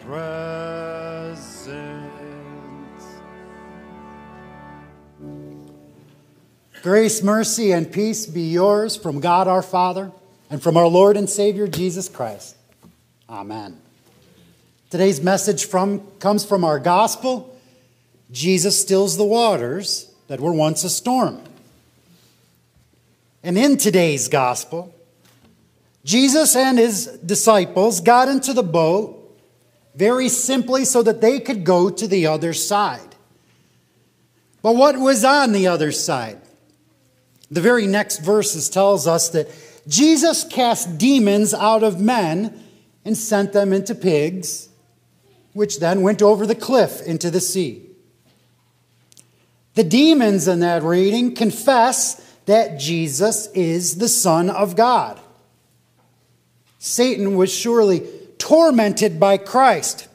presence. Grace, mercy, and peace be yours from God our Father and from our Lord and Savior Jesus Christ. Amen. Today's message from, comes from our gospel. Jesus stills the waters that were once a storm. And in today's gospel, Jesus and his disciples got into the boat very simply so that they could go to the other side. But what was on the other side? The very next verses tells us that Jesus cast demons out of men and sent them into pigs, which then went over the cliff into the sea. The demons in that reading confess that Jesus is the Son of God. Satan was surely tormented by Christ.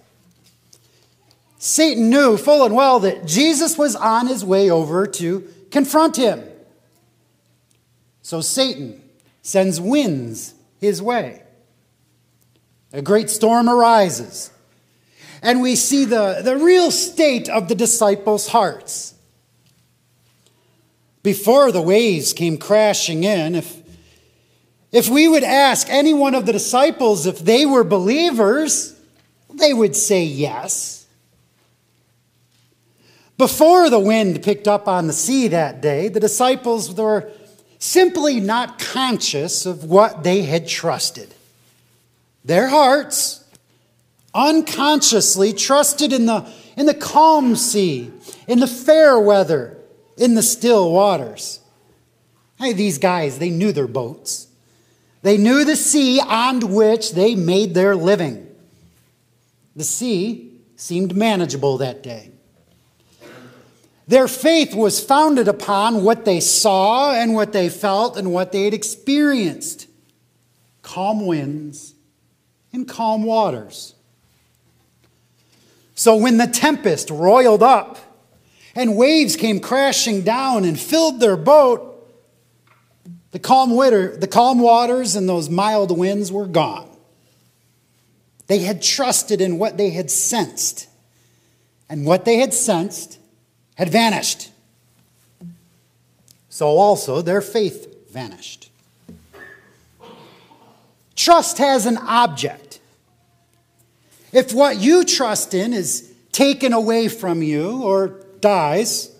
Satan knew full and well that Jesus was on his way over to confront him. So Satan sends winds his way. A great storm arises, and we see the, the real state of the disciples' hearts. Before the waves came crashing in, if, if we would ask any one of the disciples if they were believers, they would say yes. Before the wind picked up on the sea that day, the disciples were simply not conscious of what they had trusted. Their hearts unconsciously trusted in the, in the calm sea, in the fair weather, in the still waters. Hey, these guys, they knew their boats. They knew the sea on which they made their living. The sea seemed manageable that day. Their faith was founded upon what they saw and what they felt and what they had experienced calm winds and calm waters. So when the tempest roiled up and waves came crashing down and filled their boat, the calm, winter, the calm waters and those mild winds were gone. They had trusted in what they had sensed, and what they had sensed had vanished. So also their faith vanished. Trust has an object. If what you trust in is taken away from you or dies,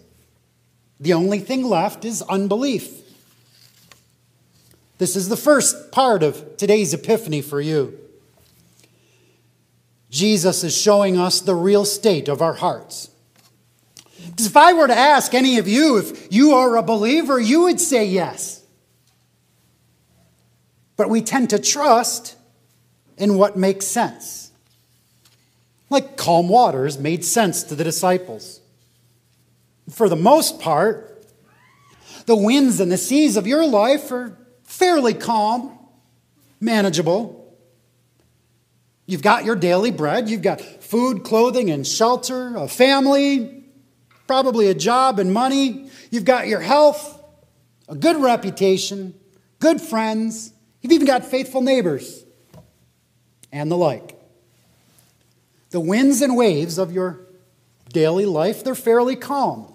the only thing left is unbelief. This is the first part of today's epiphany for you. Jesus is showing us the real state of our hearts. Because if I were to ask any of you if you are a believer, you would say yes. But we tend to trust in what makes sense. Like calm waters made sense to the disciples. For the most part, the winds and the seas of your life are fairly calm, manageable. You've got your daily bread, you've got food, clothing, and shelter, a family, probably a job and money. You've got your health, a good reputation, good friends. You've even got faithful neighbors and the like. The winds and waves of your daily life, they're fairly calm.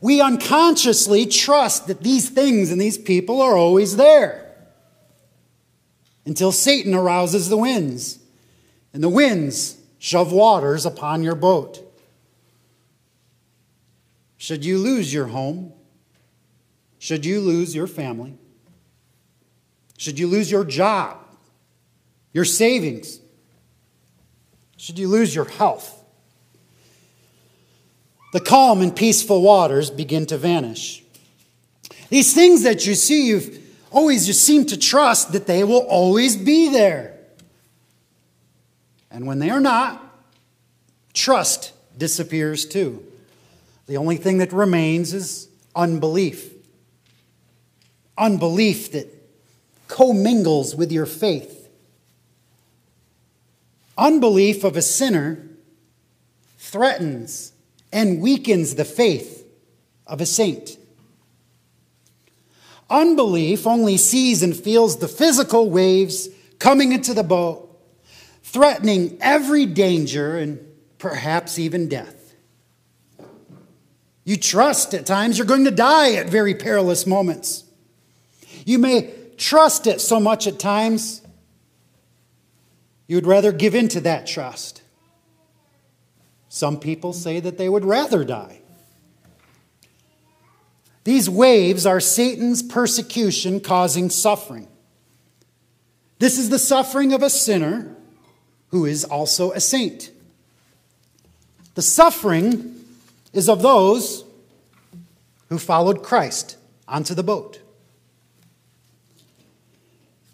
We unconsciously trust that these things and these people are always there until Satan arouses the winds, and the winds shove waters upon your boat. Should you lose your home? Should you lose your family? Should you lose your job, your savings? Should you lose your health? The calm and peaceful waters begin to vanish. These things that you see, you've always just seem to trust that they will always be there. And when they are not, trust disappears too. The only thing that remains is unbelief. Unbelief that commingles with your faith. Unbelief of a sinner threatens and weakens the faith of a saint. Unbelief only sees and feels the physical waves coming into the boat, threatening every danger and perhaps even death. You trust at times you're going to die at very perilous moments. You may trust it so much at times you would rather give in to that trust. Some people say that they would rather die. These waves are Satan's persecution causing suffering. This is the suffering of a sinner who is also a saint. The suffering is of those who followed Christ onto the boat.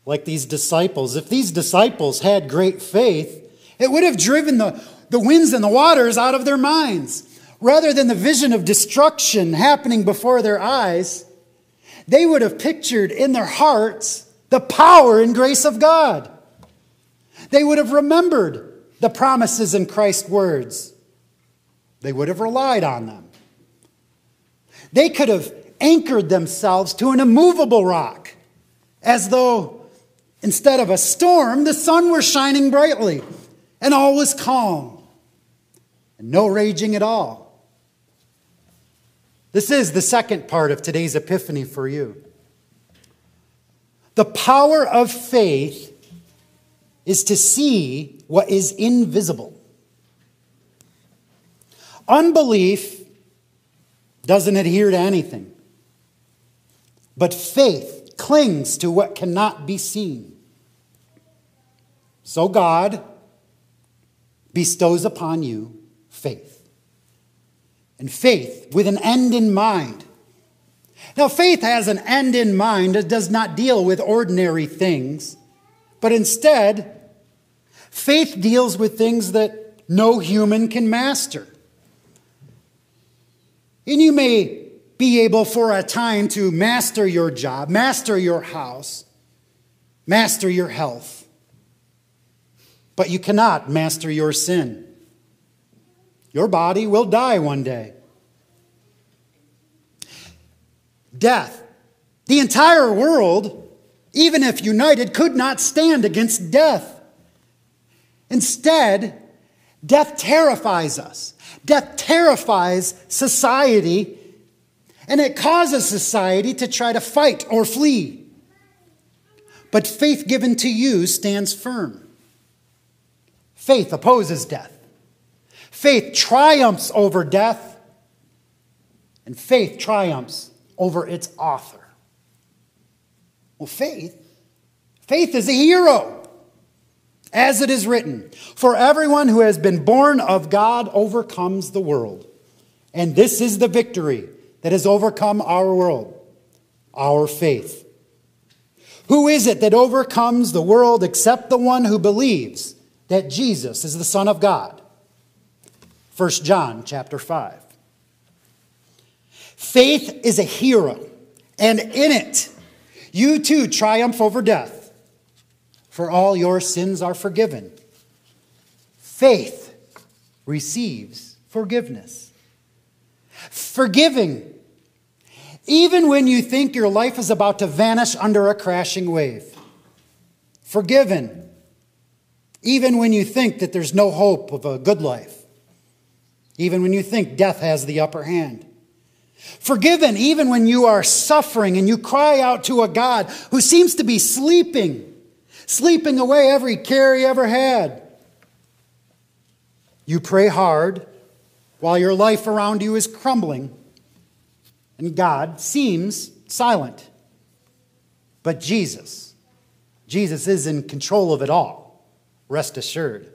Like these disciples, if these disciples had great faith, it would have driven the, the winds and the waters out of their minds. Rather than the vision of destruction happening before their eyes, they would have pictured in their hearts the power and grace of God. They would have remembered the promises in Christ's words. They would have relied on them. They could have anchored themselves to an immovable rock, as though instead of a storm, the sun were shining brightly and all was calm and no raging at all. This is the second part of today's epiphany for you. The power of faith is to see what is invisible. Unbelief doesn't adhere to anything, but faith clings to what cannot be seen. So God bestows upon you faith and faith with an end in mind. Now, faith has an end in mind. It does not deal with ordinary things, but instead, faith deals with things that no human can master. And you may be able for a time to master your job, master your house, master your health, but you cannot master your sin. Your body will die one day. Death. The entire world, even if united, could not stand against death. Instead, death terrifies us. Death terrifies society, and it causes society to try to fight or flee. But faith given to you stands firm. Faith opposes death. Faith triumphs over death, and faith triumphs over its author. Well, faith, faith is a hero, as it is written For everyone who has been born of God overcomes the world. And this is the victory that has overcome our world our faith. Who is it that overcomes the world except the one who believes that Jesus is the Son of God? 1 John chapter 5. Faith is a hero, and in it, you too triumph over death, for all your sins are forgiven. Faith receives forgiveness. Forgiving, even when you think your life is about to vanish under a crashing wave. Forgiven, even when you think that there's no hope of a good life even when you think death has the upper hand. Forgiven even when you are suffering and you cry out to a God who seems to be sleeping, sleeping away every care he ever had. You pray hard while your life around you is crumbling, and God seems silent. But Jesus, Jesus is in control of it all. Rest assured.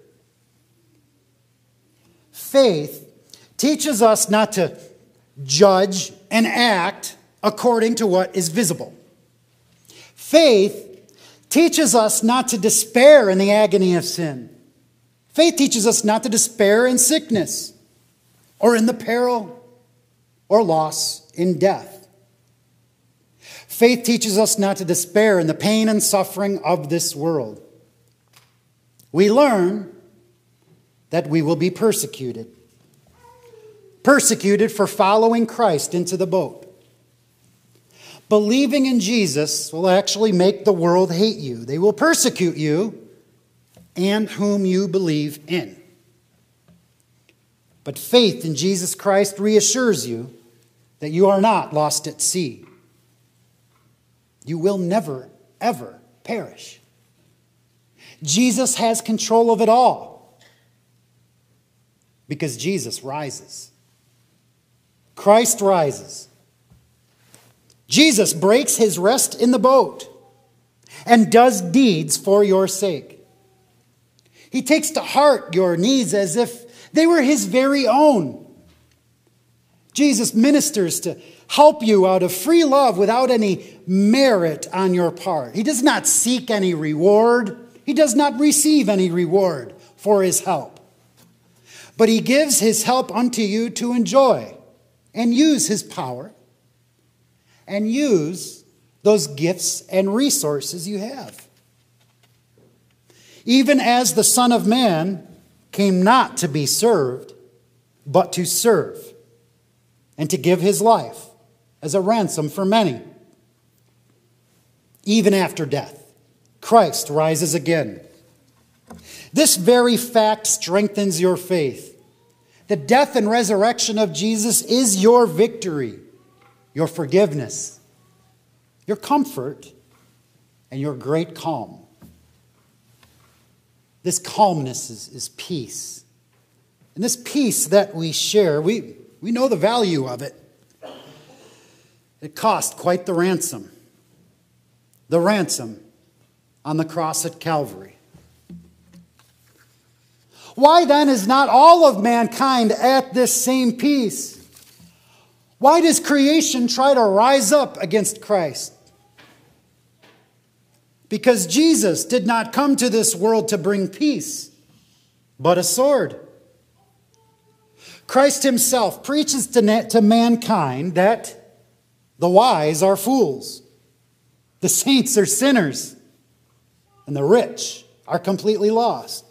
Faith teaches us not to judge and act according to what is visible. Faith teaches us not to despair in the agony of sin. Faith teaches us not to despair in sickness or in the peril or loss in death. Faith teaches us not to despair in the pain and suffering of this world. We learn that we will be persecuted persecuted for following Christ into the boat. Believing in Jesus will actually make the world hate you. They will persecute you, and whom you believe in. But faith in Jesus Christ reassures you that you are not lost at sea. You will never, ever perish. Jesus has control of it all because Jesus rises. Christ rises. Jesus breaks his rest in the boat and does deeds for your sake. He takes to heart your needs as if they were his very own. Jesus ministers to help you out of free love without any merit on your part. He does not seek any reward, he does not receive any reward for his help. But he gives his help unto you to enjoy and use his power and use those gifts and resources you have. Even as the Son of Man came not to be served, but to serve, and to give his life as a ransom for many. Even after death, Christ rises again. This very fact strengthens your faith. The death and resurrection of Jesus is your victory your forgiveness, your comfort, and your great calm. This calmness is, is peace. And this peace that we share, we, we know the value of it. It cost quite the ransom. The ransom on the cross at Calvary. Why then is not all of mankind at this same peace? Why does creation try to rise up against Christ? Because Jesus did not come to this world to bring peace, but a sword. Christ himself preaches to, to mankind that the wise are fools, the saints are sinners, and the rich are completely lost.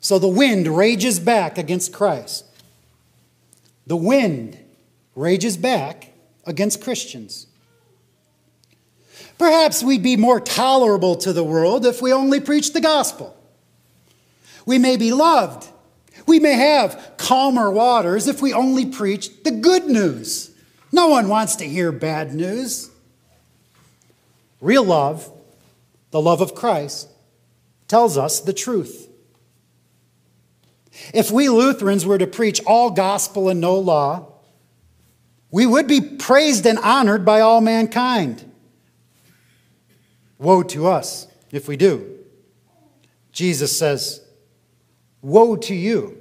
So the wind rages back against Christ. The wind rages back against Christians. Perhaps we'd be more tolerable to the world if we only preached the gospel. We may be loved. We may have calmer waters if we only preach the good news. No one wants to hear bad news. Real love, the love of Christ, tells us the truth. If we Lutherans were to preach all gospel and no law, we would be praised and honored by all mankind. Woe to us if we do. Jesus says, Woe to you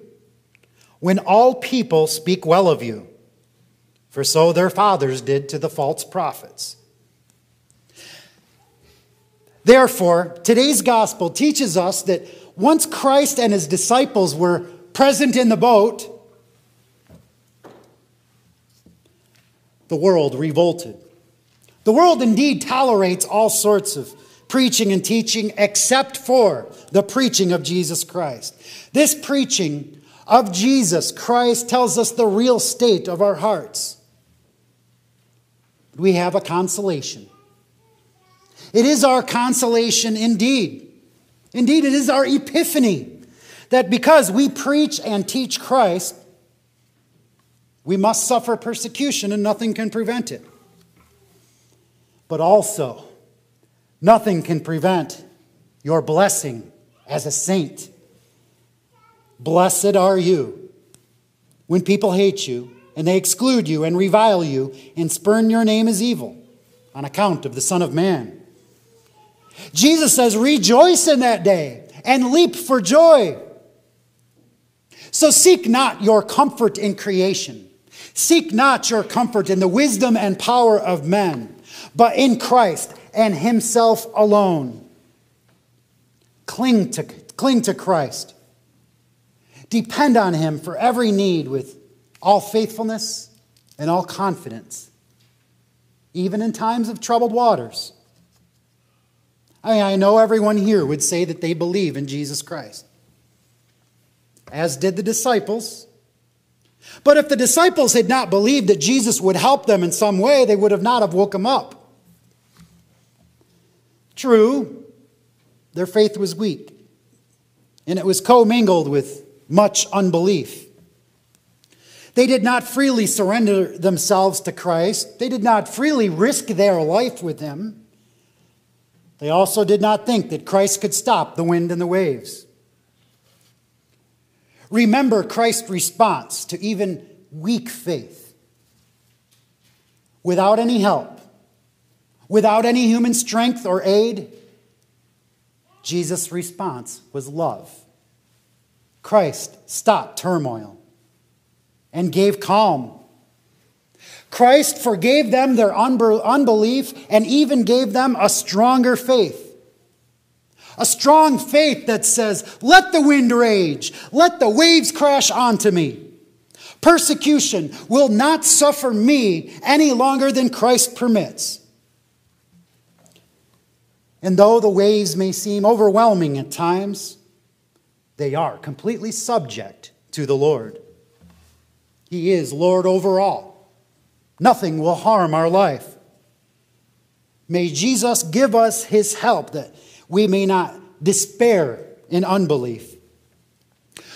when all people speak well of you, for so their fathers did to the false prophets. Therefore, today's gospel teaches us that once Christ and his disciples were present in the boat, the world revolted. The world indeed tolerates all sorts of preaching and teaching except for the preaching of Jesus Christ. This preaching of Jesus Christ tells us the real state of our hearts. We have a consolation. It is our consolation indeed. Indeed, it is our epiphany that because we preach and teach Christ, we must suffer persecution and nothing can prevent it. But also, nothing can prevent your blessing as a saint. Blessed are you when people hate you and they exclude you and revile you and spurn your name as evil on account of the Son of Man. Jesus says, Rejoice in that day and leap for joy. So seek not your comfort in creation. Seek not your comfort in the wisdom and power of men, but in Christ and Himself alone. Cling to, cling to Christ. Depend on Him for every need with all faithfulness and all confidence, even in times of troubled waters. I, mean, I know everyone here would say that they believe in Jesus Christ, as did the disciples. But if the disciples had not believed that Jesus would help them in some way, they would have not have woke him up. True, their faith was weak, and it was commingled with much unbelief. They did not freely surrender themselves to Christ. They did not freely risk their life with Him. They also did not think that Christ could stop the wind and the waves. Remember Christ's response to even weak faith. Without any help, without any human strength or aid, Jesus' response was love. Christ stopped turmoil and gave calm. Christ forgave them their unbelief and even gave them a stronger faith. A strong faith that says, Let the wind rage, let the waves crash onto me. Persecution will not suffer me any longer than Christ permits. And though the waves may seem overwhelming at times, they are completely subject to the Lord. He is Lord over all. Nothing will harm our life. May Jesus give us his help that we may not despair in unbelief.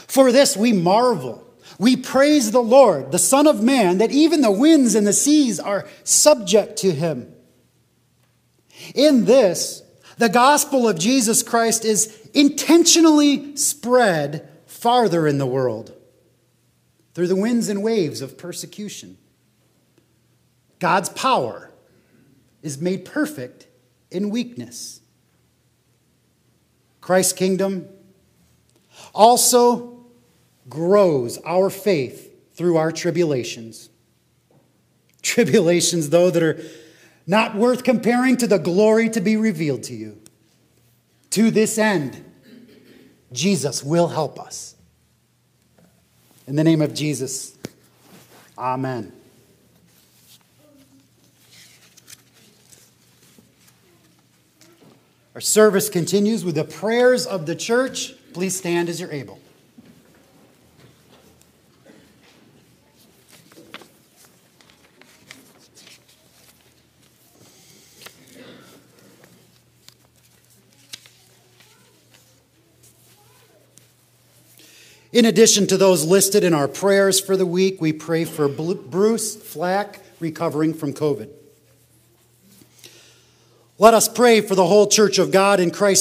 For this we marvel. We praise the Lord, the Son of Man, that even the winds and the seas are subject to him. In this, the gospel of Jesus Christ is intentionally spread farther in the world through the winds and waves of persecution. God's power is made perfect in weakness. Christ's kingdom also grows our faith through our tribulations. Tribulations, though, that are not worth comparing to the glory to be revealed to you. To this end, Jesus will help us. In the name of Jesus, amen. Our service continues with the prayers of the church. Please stand as you're able. In addition to those listed in our prayers for the week, we pray for Bruce Flack recovering from COVID. Let us pray for the whole church of God in Christ